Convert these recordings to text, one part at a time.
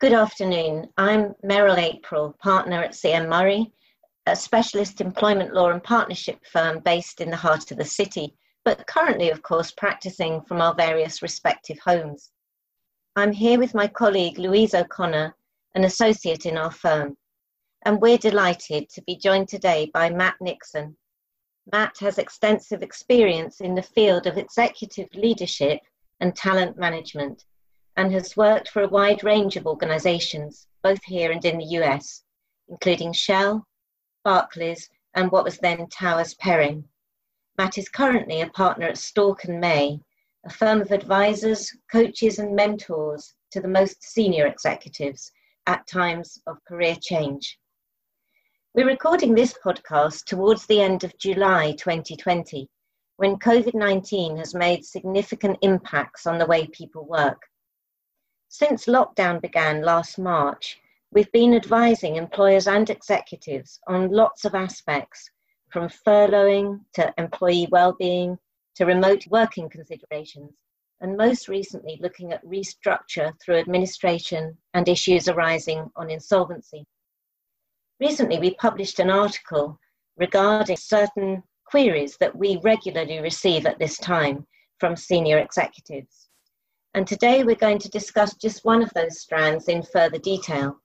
Good afternoon. I'm Merrill April, partner at CM Murray, a specialist employment law and partnership firm based in the heart of the city, but currently, of course, practicing from our various respective homes. I'm here with my colleague Louise O'Connor, an associate in our firm, and we're delighted to be joined today by Matt Nixon. Matt has extensive experience in the field of executive leadership and talent management and has worked for a wide range of organizations, both here and in the US, including Shell, Barclays, and what was then Towers Perrin. Matt is currently a partner at Stork and May, a firm of advisors, coaches, and mentors to the most senior executives at times of career change. We're recording this podcast towards the end of July 2020, when COVID 19 has made significant impacts on the way people work. Since lockdown began last March, we've been advising employers and executives on lots of aspects, from furloughing to employee well-being to remote working considerations, and most recently looking at restructure through administration and issues arising on insolvency. Recently, we published an article regarding certain queries that we regularly receive at this time from senior executives. And today we're going to discuss just one of those strands in further detail.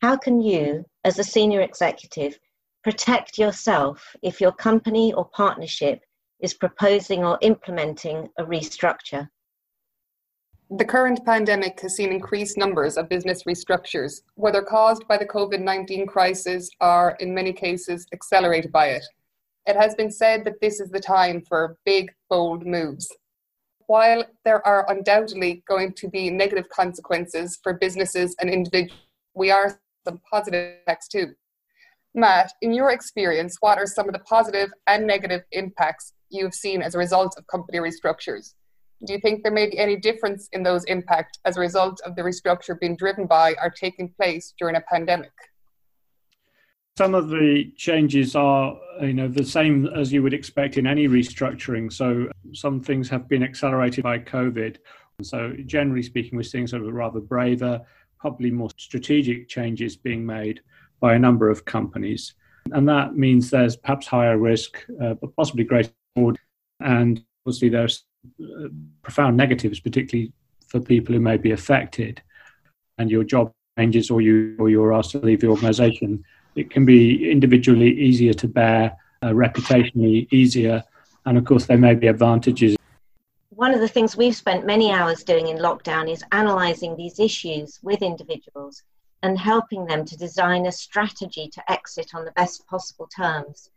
How can you, as a senior executive, protect yourself if your company or partnership is proposing or implementing a restructure? The current pandemic has seen increased numbers of business restructures, whether caused by the COVID 19 crisis or, in many cases, accelerated by it. It has been said that this is the time for big, bold moves. While there are undoubtedly going to be negative consequences for businesses and individuals, we are some positive effects too. Matt, in your experience, what are some of the positive and negative impacts you've seen as a result of company restructures? Do you think there may be any difference in those impacts as a result of the restructure being driven by or taking place during a pandemic? Some of the changes are, you know, the same as you would expect in any restructuring. So some things have been accelerated by COVID. So generally speaking, we're seeing sort of rather braver, probably more strategic changes being made by a number of companies. And that means there's perhaps higher risk, uh, but possibly greater reward. And obviously, there's profound negatives, particularly for people who may be affected, and your job changes or you or you're asked to leave the organisation. It can be individually easier to bear, uh, reputationally easier, and of course there may be advantages. One of the things we've spent many hours doing in lockdown is analysing these issues with individuals and helping them to design a strategy to exit on the best possible terms.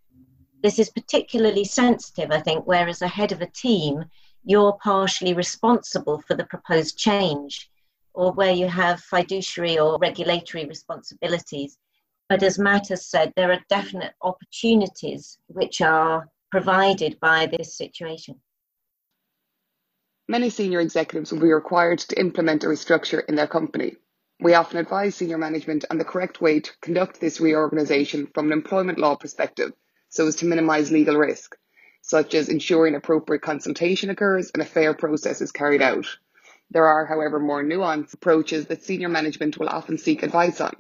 This is particularly sensitive, I think, where as a head of a team, you're partially responsible for the proposed change, or where you have fiduciary or regulatory responsibilities. But as Matt has said, there are definite opportunities which are provided by this situation. Many senior executives will be required to implement a restructure in their company. We often advise senior management on the correct way to conduct this reorganisation from an employment law perspective so as to minimise legal risk such as ensuring appropriate consultation occurs and a fair process is carried out. There are, however, more nuanced approaches that senior management will often seek advice on.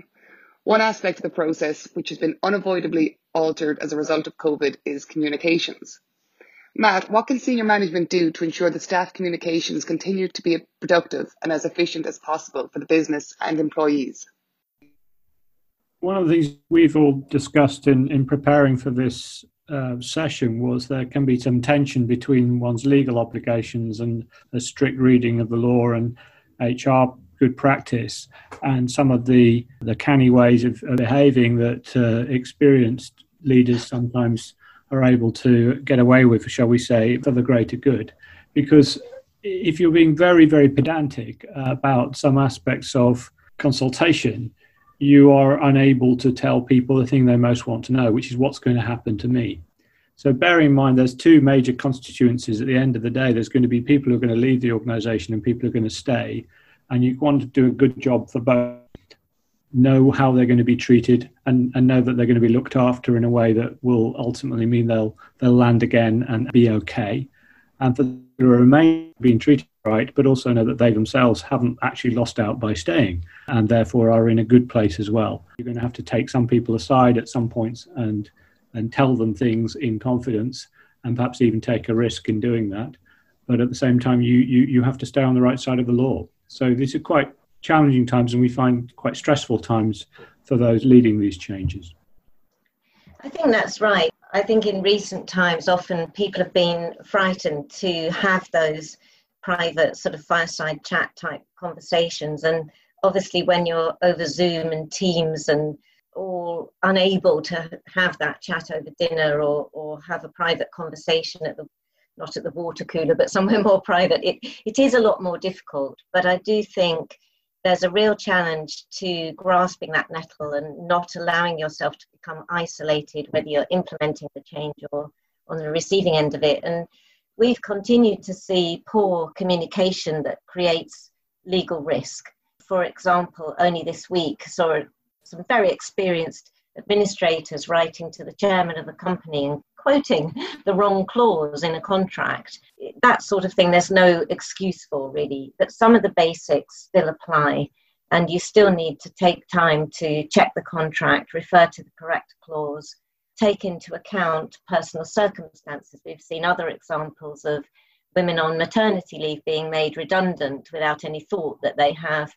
One aspect of the process which has been unavoidably altered as a result of COVID is communications. Matt, what can senior management do to ensure that staff communications continue to be productive and as efficient as possible for the business and employees? One of the things we've all discussed in, in preparing for this uh, session was there can be some tension between one's legal obligations and a strict reading of the law and HR good practice, and some of the the canny ways of, of behaving that uh, experienced leaders sometimes are able to get away with, shall we say, for the greater good. Because if you're being very, very pedantic about some aspects of consultation, you are unable to tell people the thing they most want to know, which is what's going to happen to me. So, bear in mind, there's two major constituencies at the end of the day. There's going to be people who are going to leave the organization and people who are going to stay. And you want to do a good job for both, know how they're going to be treated, and, and know that they're going to be looked after in a way that will ultimately mean they'll, they'll land again and be okay. And for the remain being treated right, but also know that they themselves haven't actually lost out by staying and therefore are in a good place as well. You're going to have to take some people aside at some points and and tell them things in confidence and perhaps even take a risk in doing that. But at the same time, you, you, you have to stay on the right side of the law. So these are quite challenging times, and we find quite stressful times for those leading these changes. I think that's right. I think in recent times, often people have been frightened to have those private sort of fireside chat type conversations. And obviously, when you're over Zoom and Teams and all unable to have that chat over dinner or, or have a private conversation at the not at the water cooler but somewhere more private. It, it is a lot more difficult but i do think there's a real challenge to grasping that nettle and not allowing yourself to become isolated whether you're implementing the change or on the receiving end of it. And we've continued to see poor communication that creates legal risk. For example only this week saw some very experienced administrators writing to the chairman of the company and quoting the wrong clause in a contract. That sort of thing, there's no excuse for really, but some of the basics still apply. And you still need to take time to check the contract, refer to the correct clause, take into account personal circumstances. We've seen other examples of women on maternity leave being made redundant without any thought that they have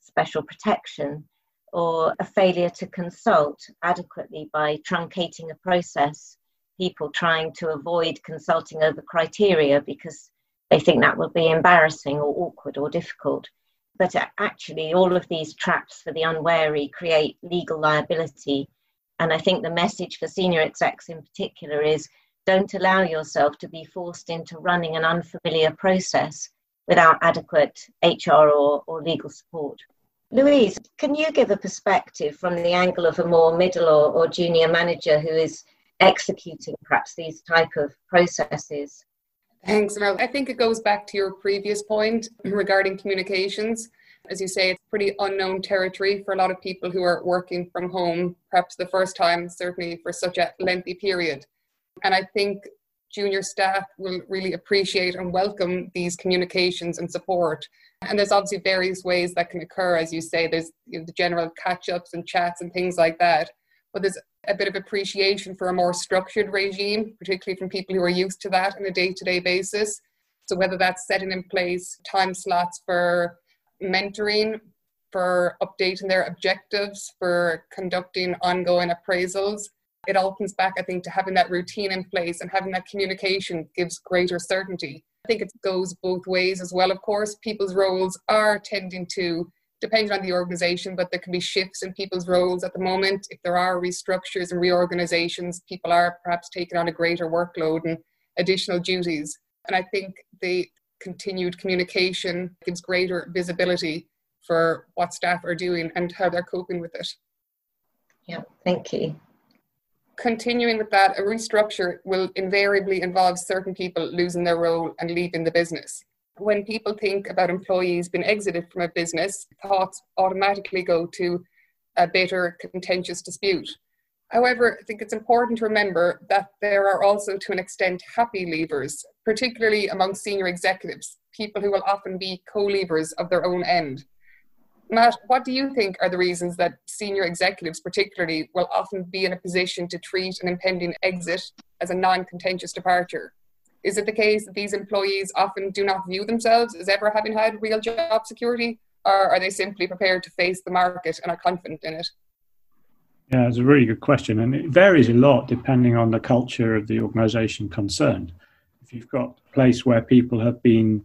special protection or a failure to consult adequately by truncating a process, people trying to avoid consulting over criteria because they think that will be embarrassing or awkward or difficult. But uh, actually, all of these traps for the unwary create legal liability. And I think the message for senior execs in particular is don't allow yourself to be forced into running an unfamiliar process without adequate HR or, or legal support. Louise, can you give a perspective from the angle of a more middle or, or junior manager who is executing perhaps these type of processes? Thanks. I think it goes back to your previous point regarding communications. As you say, it's pretty unknown territory for a lot of people who are working from home, perhaps the first time, certainly for such a lengthy period. And I think junior staff will really appreciate and welcome these communications and support. And there's obviously various ways that can occur, as you say, there's you know, the general catch ups and chats and things like that. But there's a bit of appreciation for a more structured regime, particularly from people who are used to that on a day to day basis. So, whether that's setting in place time slots for mentoring, for updating their objectives, for conducting ongoing appraisals, it all comes back, I think, to having that routine in place and having that communication gives greater certainty. I think it goes both ways as well, of course. People's roles are tending to, depending on the organization, but there can be shifts in people's roles at the moment. If there are restructures and reorganizations, people are perhaps taking on a greater workload and additional duties. And I think the continued communication gives greater visibility for what staff are doing and how they're coping with it. Yeah, thank you continuing with that, a restructure will invariably involve certain people losing their role and leaving the business. When people think about employees being exited from a business, thoughts automatically go to a bitter, contentious dispute. However, I think it's important to remember that there are also, to an extent, happy leavers, particularly among senior executives, people who will often be co leavers of their own end. Matt, what do you think are the reasons that senior executives, particularly, will often be in a position to treat an impending exit as a non contentious departure? Is it the case that these employees often do not view themselves as ever having had real job security, or are they simply prepared to face the market and are confident in it? Yeah, it's a really good question, and it varies a lot depending on the culture of the organisation concerned. If you've got a place where people have been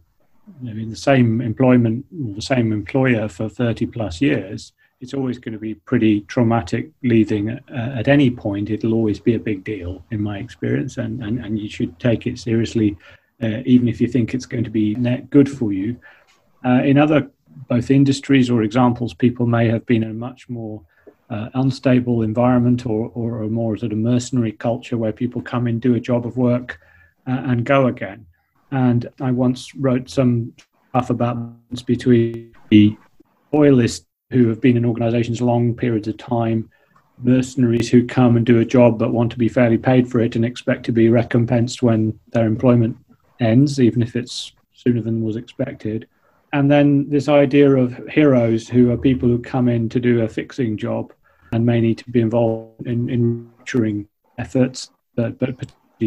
in the same employment, the same employer for 30 plus years, it's always going to be pretty traumatic leaving uh, at any point. It'll always be a big deal, in my experience, and, and, and you should take it seriously, uh, even if you think it's going to be net good for you. Uh, in other both industries or examples, people may have been in a much more uh, unstable environment or, or a more sort of mercenary culture where people come in, do a job of work, uh, and go again. And I once wrote some stuff about between the loyalists who have been in organizations long periods of time, mercenaries who come and do a job but want to be fairly paid for it and expect to be recompensed when their employment ends, even if it's sooner than was expected. And then this idea of heroes who are people who come in to do a fixing job and may need to be involved in, in nurturing efforts, but, but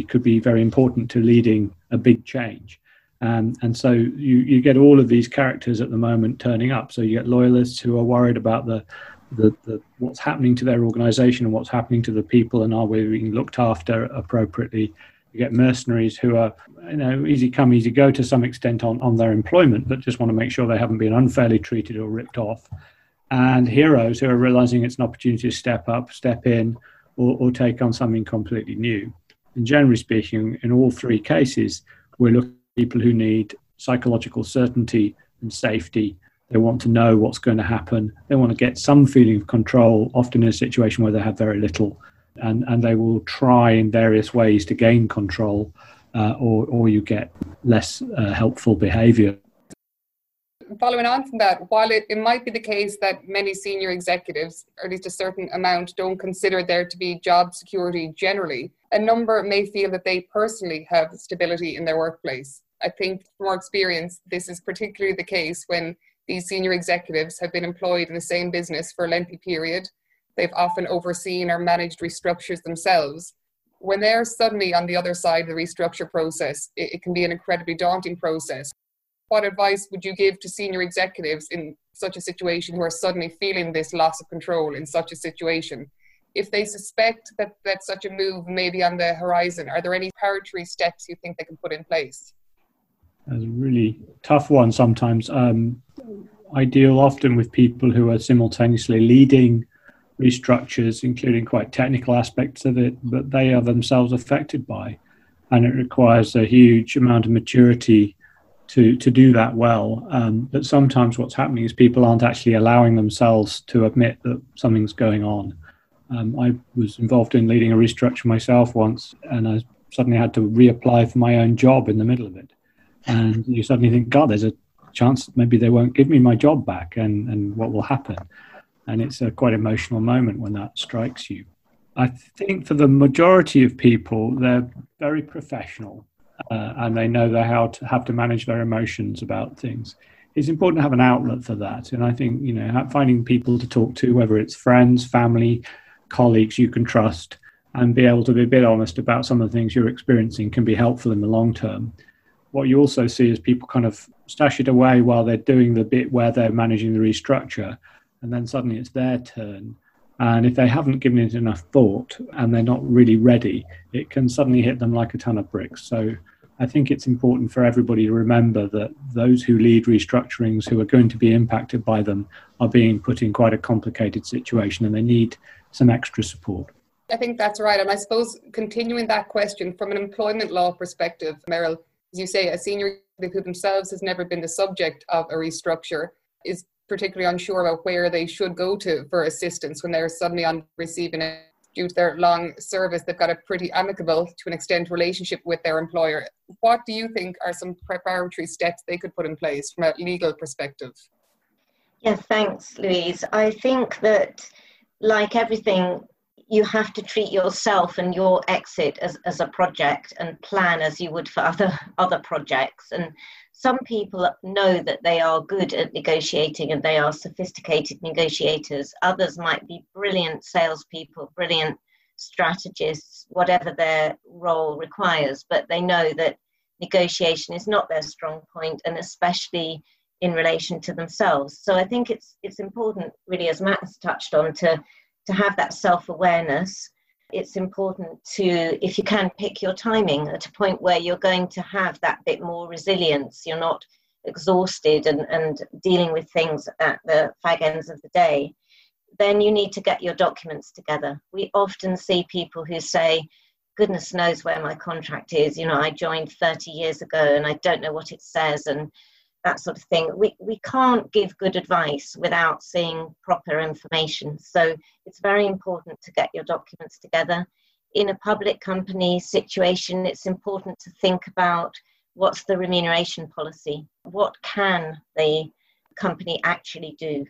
could be very important to leading a big change. Um, and so you, you get all of these characters at the moment turning up. So you get loyalists who are worried about the, the, the what's happening to their organization and what's happening to the people and are we being looked after appropriately. You get mercenaries who are, you know, easy come, easy go to some extent on, on their employment, but just want to make sure they haven't been unfairly treated or ripped off. And heroes who are realizing it's an opportunity to step up, step in, or, or take on something completely new. And generally speaking, in all three cases, we're looking people who need psychological certainty and safety. They want to know what's going to happen. They want to get some feeling of control, often in a situation where they have very little and, and they will try in various ways to gain control, uh, or, or you get less uh, helpful behavior. Following on from that, while it, it might be the case that many senior executives, or at least a certain amount, don't consider there to be job security generally, a number may feel that they personally have stability in their workplace. I think from our experience, this is particularly the case when these senior executives have been employed in the same business for a lengthy period They've often overseen or managed restructures themselves. When they're suddenly on the other side of the restructure process, it, it can be an incredibly daunting process. What advice would you give to senior executives in such a situation who are suddenly feeling this loss of control in such a situation? If they suspect that, that such a move may be on the horizon, are there any preparatory steps you think they can put in place? That's a really tough one sometimes. Um, I deal often with people who are simultaneously leading restructures, including quite technical aspects of it, but they are themselves affected by. And it requires a huge amount of maturity to, to do that well. Um, but sometimes what's happening is people aren't actually allowing themselves to admit that something's going on. Um, I was involved in leading a restructure myself once, and I suddenly had to reapply for my own job in the middle of it. And you suddenly think, God, there's a chance maybe they won't give me my job back, and, and what will happen? and it's a quite emotional moment when that strikes you. I think for the majority of people, they're very professional uh, and they know how to have to manage their emotions about things. It's important to have an outlet for that, and I think you know finding people to talk to, whether it's friends, family, colleagues you can trust, and be able to be a bit honest about some of the things you're experiencing can be helpful in the long term. What you also see is people kind of stash it away while they're doing the bit where they're managing the restructure and then suddenly it's their turn. And if they haven't given it enough thought and they're not really ready, it can suddenly hit them like a ton of bricks. So I think it's important for everybody to remember that those who lead restructurings who are going to be impacted by them are being put in quite a complicated situation and they need some extra support. I think that's right. And I suppose continuing that question from an employment law perspective, Merrill, as you say, a senior who themselves has never been the subject of a restructure is particularly unsure about where they should go to for assistance when they're suddenly on receiving it due to their long service. They've got a pretty amicable to an extent relationship with their employer. What do you think are some preparatory steps they could put in place from a legal perspective? Yeah thanks louise. I think that like everything you have to treat yourself and your exit as, as a project and plan as you would for other other projects and some people know that they are good at negotiating and they are sophisticated negotiators. Others might be brilliant salespeople, brilliant strategists, whatever their role requires, but they know that negotiation is not their strong point, and especially in relation to themselves. So I think it's it's important, really, as Matt has touched on, to to have that self awareness it's important to, if you can, pick your timing at a point where you're going to have that bit more resilience. You're not exhausted and, and dealing with things at the fag ends of the day. Then you need to get your documents together. We often see people who say, goodness knows where my contract is. You know, I joined 30 years ago and I don't know what it says. And that sort of thing. We, we can't give good advice without seeing proper information. So it's very important to get your documents together. In a public company situation, it's important to think about what's the remuneration policy? What can the company actually do?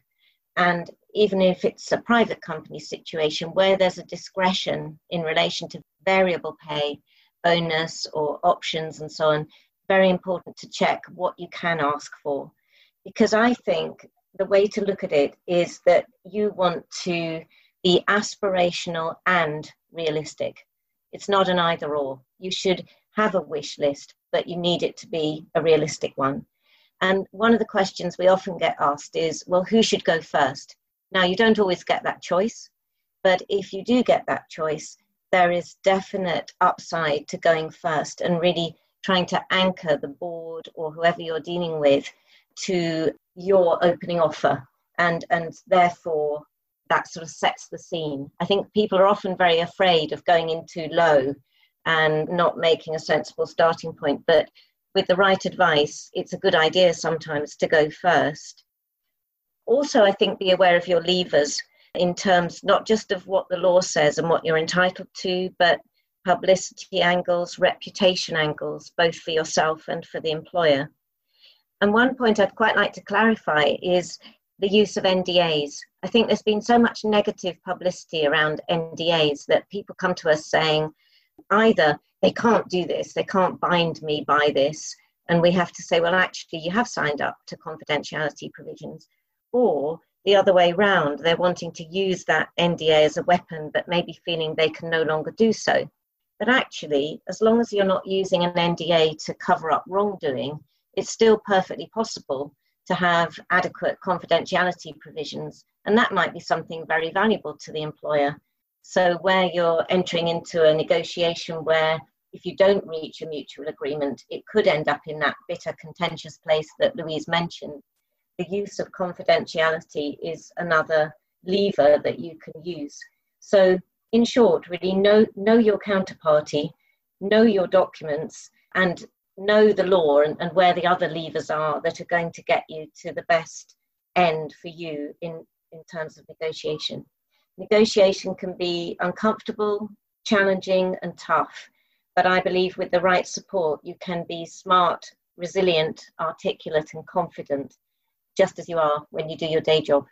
And even if it's a private company situation where there's a discretion in relation to variable pay, bonus, or options, and so on, very important to check what you can ask for. Because I think the way to look at it is that you want to be aspirational and realistic. It's not an either or. You should have a wish list, but you need it to be a realistic one. And one of the questions we often get asked is, well, who should go first? Now, you don't always get that choice, but if you do get that choice, there is definite upside to going first and really trying to anchor the board or whoever you're dealing with to your opening offer. And and therefore that sort of sets the scene. I think people are often very afraid of going in too low and not making a sensible starting point. But with the right advice it's a good idea sometimes to go first. Also i think be aware of your levers in terms not just of what the law says and what you're entitled to but publicity angles reputation angles both for yourself and for the employer and one point I'd quite like to clarify is the use of NDAs. I think there's been so much negative publicity around NDAs that people come to us saying either they can't do this, they can't bind me by this, and we have to say, well, actually, you have signed up to confidentiality provisions, or the other way round, they're wanting to use that NDA as a weapon, but maybe feeling they can no longer do so. But actually, as long as you're not using an NDA to cover up wrongdoing, it's still perfectly possible to have adequate confidentiality provisions, and that might be something very valuable to the employer. So, where you're entering into a negotiation where if you don't reach a mutual agreement, it could end up in that bitter, contentious place that Louise mentioned. The use of confidentiality is another lever that you can use. So, in short, really know, know your counterparty, know your documents, and know the law and, and where the other levers are that are going to get you to the best end for you in, in terms of negotiation. Negotiation can be uncomfortable, challenging, and tough, but I believe with the right support, you can be smart, resilient, articulate, and confident, just as you are when you do your day job.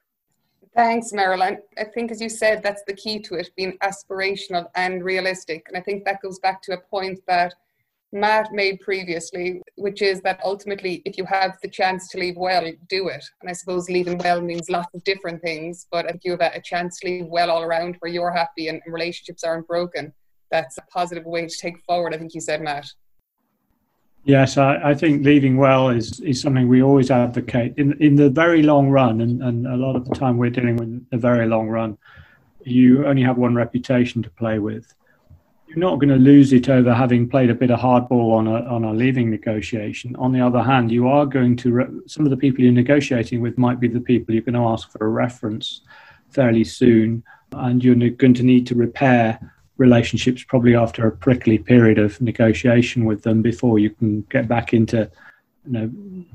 Thanks, Marilyn. I think, as you said, that's the key to it being aspirational and realistic. And I think that goes back to a point that Matt made previously, which is that ultimately, if you have the chance to leave well, do it. And I suppose leaving well means lots of different things, but if you have a chance to leave well all around where you're happy and relationships aren't broken, that's a positive way to take forward, I think you said, Matt. Yes, I, I, think leaving well is, is something we always advocate in in the very long run, and, and a lot of the time we're dealing with the very long run. You only have one reputation to play with, you're not going to lose it over having played a bit of hardball on a on a leaving negotiation. On the other hand, you are going to re- some of the people you're negotiating with might be the people you're going to ask for a reference fairly soon, and you're going to need to repair relationships probably after a prickly period of negotiation with them before you can get back into you know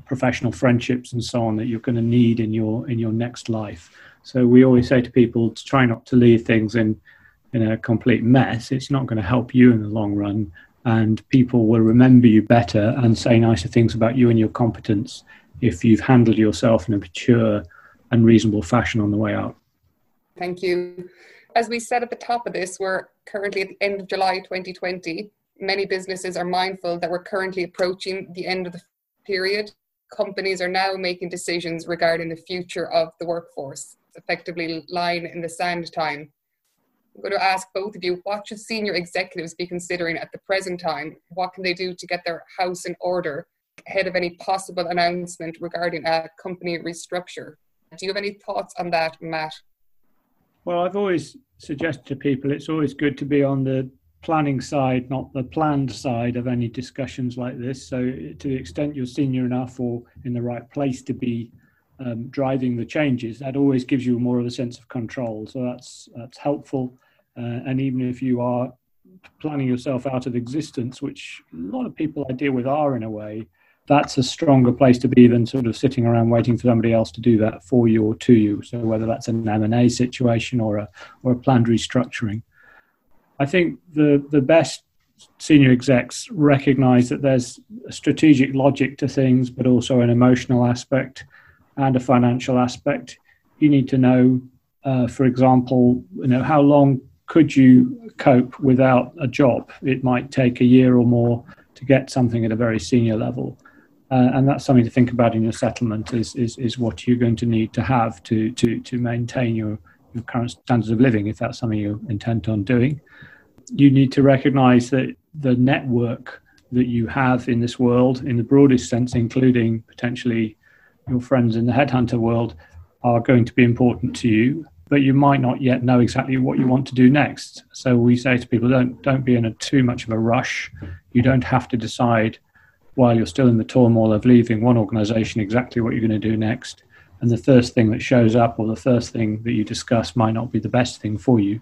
professional friendships and so on that you're going to need in your in your next life. So we always say to people to try not to leave things in in a complete mess, it's not going to help you in the long run. And people will remember you better and say nicer things about you and your competence if you've handled yourself in a mature and reasonable fashion on the way out. Thank you. As we said at the top of this, we're currently at the end of July 2020. Many businesses are mindful that we're currently approaching the end of the period. Companies are now making decisions regarding the future of the workforce, effectively line in the sand time. I'm going to ask both of you what should senior executives be considering at the present time? What can they do to get their house in order ahead of any possible announcement regarding a company restructure? Do you have any thoughts on that, Matt? Well, I've always suggested to people it's always good to be on the planning side, not the planned side of any discussions like this. So, to the extent you're senior enough or in the right place to be um, driving the changes, that always gives you more of a sense of control. So that's that's helpful. Uh, and even if you are planning yourself out of existence, which a lot of people I deal with are in a way, that's a stronger place to be than sort of sitting around waiting for somebody else to do that for you or to you. So whether that's an M&A situation or a or a planned restructuring, I think the the best senior execs recognize that there's a strategic logic to things, but also an emotional aspect and a financial aspect. You need to know, uh, for example, you know how long could you cope without a job? It might take a year or more to get something at a very senior level. Uh, and that's something to think about in your settlement is, is, is what you're going to need to have to, to, to maintain your, your current standards of living if that's something you intend on doing. You need to recognize that the network that you have in this world, in the broadest sense, including potentially your friends in the headhunter world, are going to be important to you but you might not yet know exactly what you want to do next. So we say to people, don't don't be in a too much of a rush. You don't have to decide while you're still in the turmoil of leaving one organization exactly what you're going to do next. And the first thing that shows up or the first thing that you discuss might not be the best thing for you.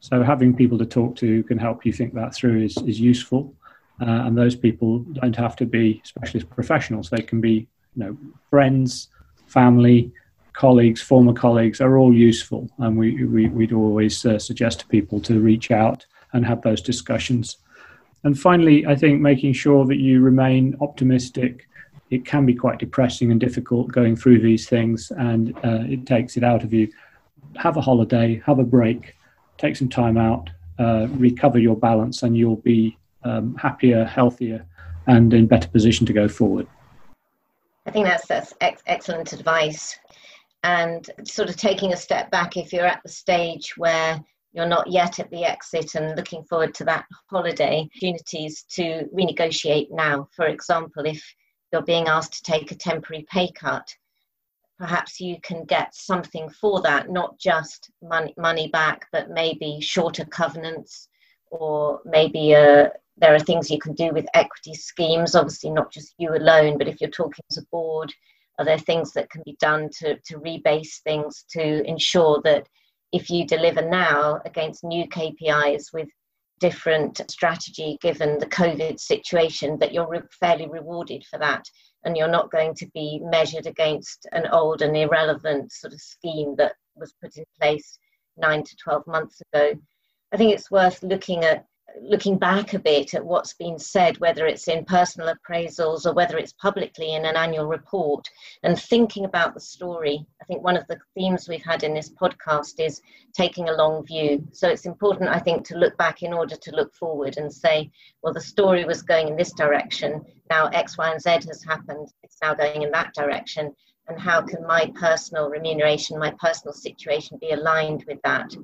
So having people to talk to who can help you think that through is, is useful. Uh, and those people don't have to be specialist professionals. They can be, you know, friends, family, colleagues, former colleagues are all useful. And we, we, would always uh, suggest to people to reach out and have those discussions. And finally, I think making sure that you remain optimistic. It can be quite depressing and difficult going through these things, and uh, it takes it out of you. Have a holiday, have a break, take some time out, uh, recover your balance, and you'll be um, happier, healthier, and in better position to go forward. I think that's that's ex- excellent advice and sort of taking a step back if you're at the stage where you're not yet at the exit and looking forward to that holiday opportunities to renegotiate now. For example if you're being asked to take a temporary pay cut perhaps you can get something for that not just money, money back but maybe shorter covenants or maybe uh, there are things you can do with equity schemes obviously not just you alone but if you're talking as a board are there things that can be done to, to rebase things to ensure that if you deliver now against new KPIs with different strategy given the COVID situation, that you're re- fairly rewarded for that and you're not going to be measured against an old and irrelevant sort of scheme that was put in place nine to 12 months ago. I think it's worth looking at looking back a bit at what's been said, whether it's in personal appraisals or whether it's publicly in an annual report, and thinking about the story. I think one of the themes we've had in this podcast is taking a long view. So it's important, I think, to look back in order to look forward and say, well, the story was going in this direction. Now X, Y, and Z has happened. It's now going in that direction. And how can my personal remuneration, my personal situation be aligned with that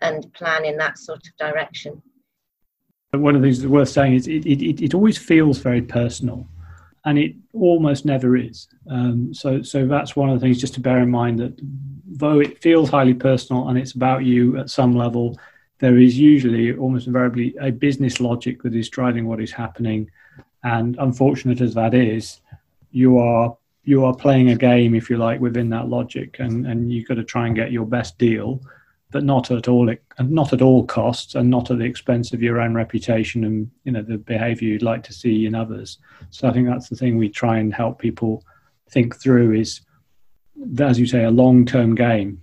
and plan in that sort of direction? One of the things that's worth saying is it, it, it always feels very personal and it almost never is. Um, so, so that's one of the things just to bear in mind that though it feels highly personal and it's about you at some level, there is usually almost invariably a business logic that is driving what is happening. And unfortunate as that is, you are you are playing a game, if you like, within that logic, and, and you've got to try and get your best deal but not at all and not at all costs and not at the expense of your own reputation and you know the behavior you'd like to see in others so i think that's the thing we try and help people think through is as you say a long-term game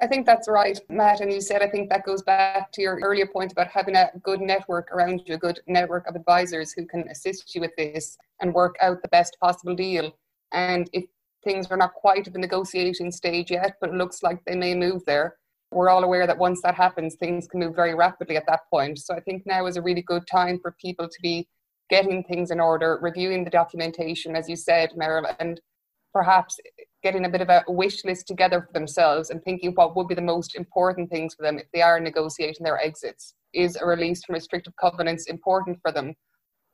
I think that's right, Matt. And you said, I think that goes back to your earlier point about having a good network around you, a good network of advisors who can assist you with this and work out the best possible deal. And if things are not quite at the negotiating stage yet, but it looks like they may move there. We're all aware that once that happens, things can move very rapidly at that point. So I think now is a really good time for people to be getting things in order, reviewing the documentation, as you said, Merrill, and perhaps getting a bit of a wish list together for themselves and thinking what would be the most important things for them if they are negotiating their exits. Is a release from restrictive covenants important for them?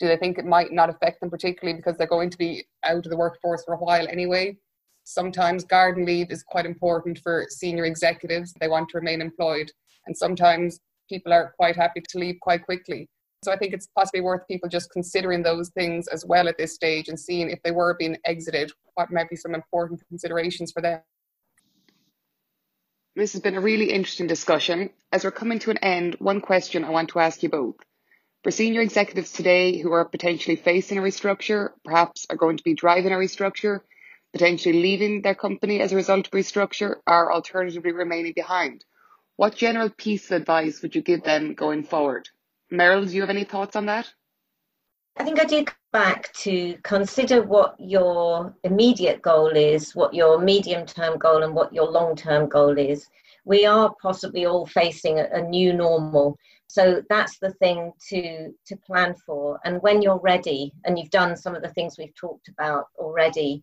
Do they think it might not affect them particularly because they're going to be out of the workforce for a while anyway? Sometimes garden leave is quite important for senior executives. They want to remain employed. And sometimes people are quite happy to leave quite quickly. So I think it's possibly worth people just considering those things as well at this stage and seeing if they were being exited, what might be some important considerations for them. This has been a really interesting discussion. As we're coming to an end, one question I want to ask you both. For senior executives today who are potentially facing a restructure, perhaps are going to be driving a restructure, potentially leaving their company as a result of restructure, or alternatively remaining behind, what general piece of advice would you give them going forward? Merrill, do you have any thoughts on that? I think I do back to consider what your immediate goal is, what your medium term goal, and what your long term goal is. We are possibly all facing a new normal. So that's the thing to, to plan for. And when you're ready and you've done some of the things we've talked about already,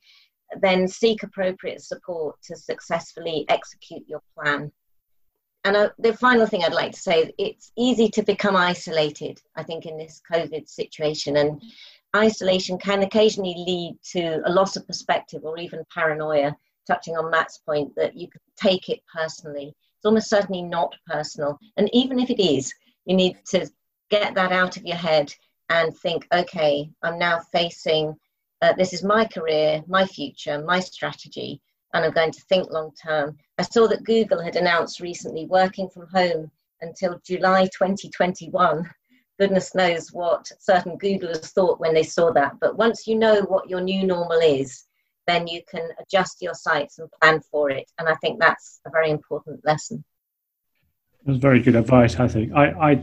then seek appropriate support to successfully execute your plan. And uh, the final thing I'd like to say it's easy to become isolated, I think, in this COVID situation. And isolation can occasionally lead to a loss of perspective or even paranoia, touching on Matt's point that you could take it personally. It's almost certainly not personal. And even if it is, you need to get that out of your head and think, okay, I'm now facing uh, this is my career, my future, my strategy, and I'm going to think long term. I saw that Google had announced recently working from home until July 2021. Goodness knows what certain Googlers thought when they saw that. But once you know what your new normal is, then you can adjust your sights and plan for it. And I think that's a very important lesson. That's very good advice. I think. I, I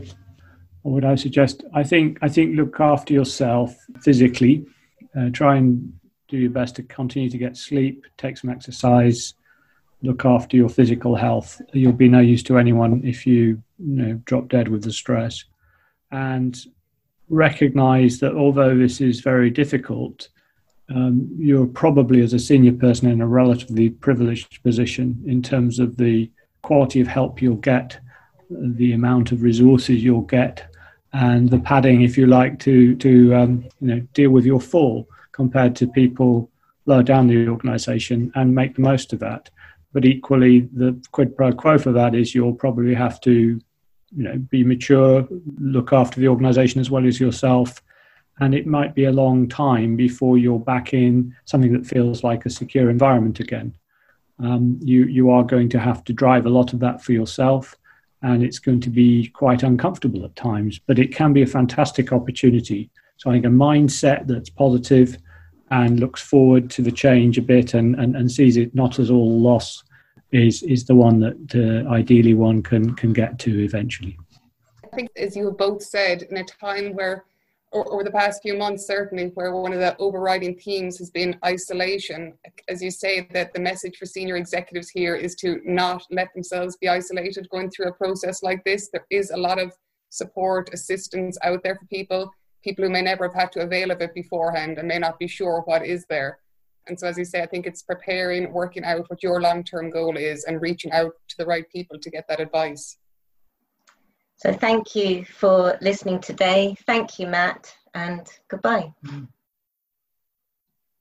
what would I suggest? I think I think look after yourself physically uh, try and do your best to continue to get sleep, take some exercise, look after your physical health. You'll be no use to anyone if you, you know, drop dead with the stress. And recognize that although this is very difficult, um, you're probably, as a senior person, in a relatively privileged position in terms of the quality of help you'll get, the amount of resources you'll get, and the padding, if you like, to to um, you know deal with your fall compared to people lower down the organisation and make the most of that. But equally, the quid pro quo for that is you'll probably have to you know be mature, look after the organisation as well as yourself, and it might be a long time before you're back in something that feels like a secure environment again. Um, you you are going to have to drive a lot of that for yourself and it's going to be quite uncomfortable at times, but it can be a fantastic opportunity. So I think a mindset that's positive and looks forward to the change a bit and, and, and sees it not as all loss is is the one that uh, ideally one can can get to eventually. I think, as you have both said, in a time where over the past few months, certainly, where one of the overriding themes has been isolation. As you say, that the message for senior executives here is to not let themselves be isolated going through a process like this. There is a lot of support, assistance out there for people, people who may never have had to avail of it beforehand and may not be sure what is there. And so, as you say, I think it's preparing, working out what your long term goal is, and reaching out to the right people to get that advice. So thank you for listening today. Thank you, Matt, and goodbye. Mm.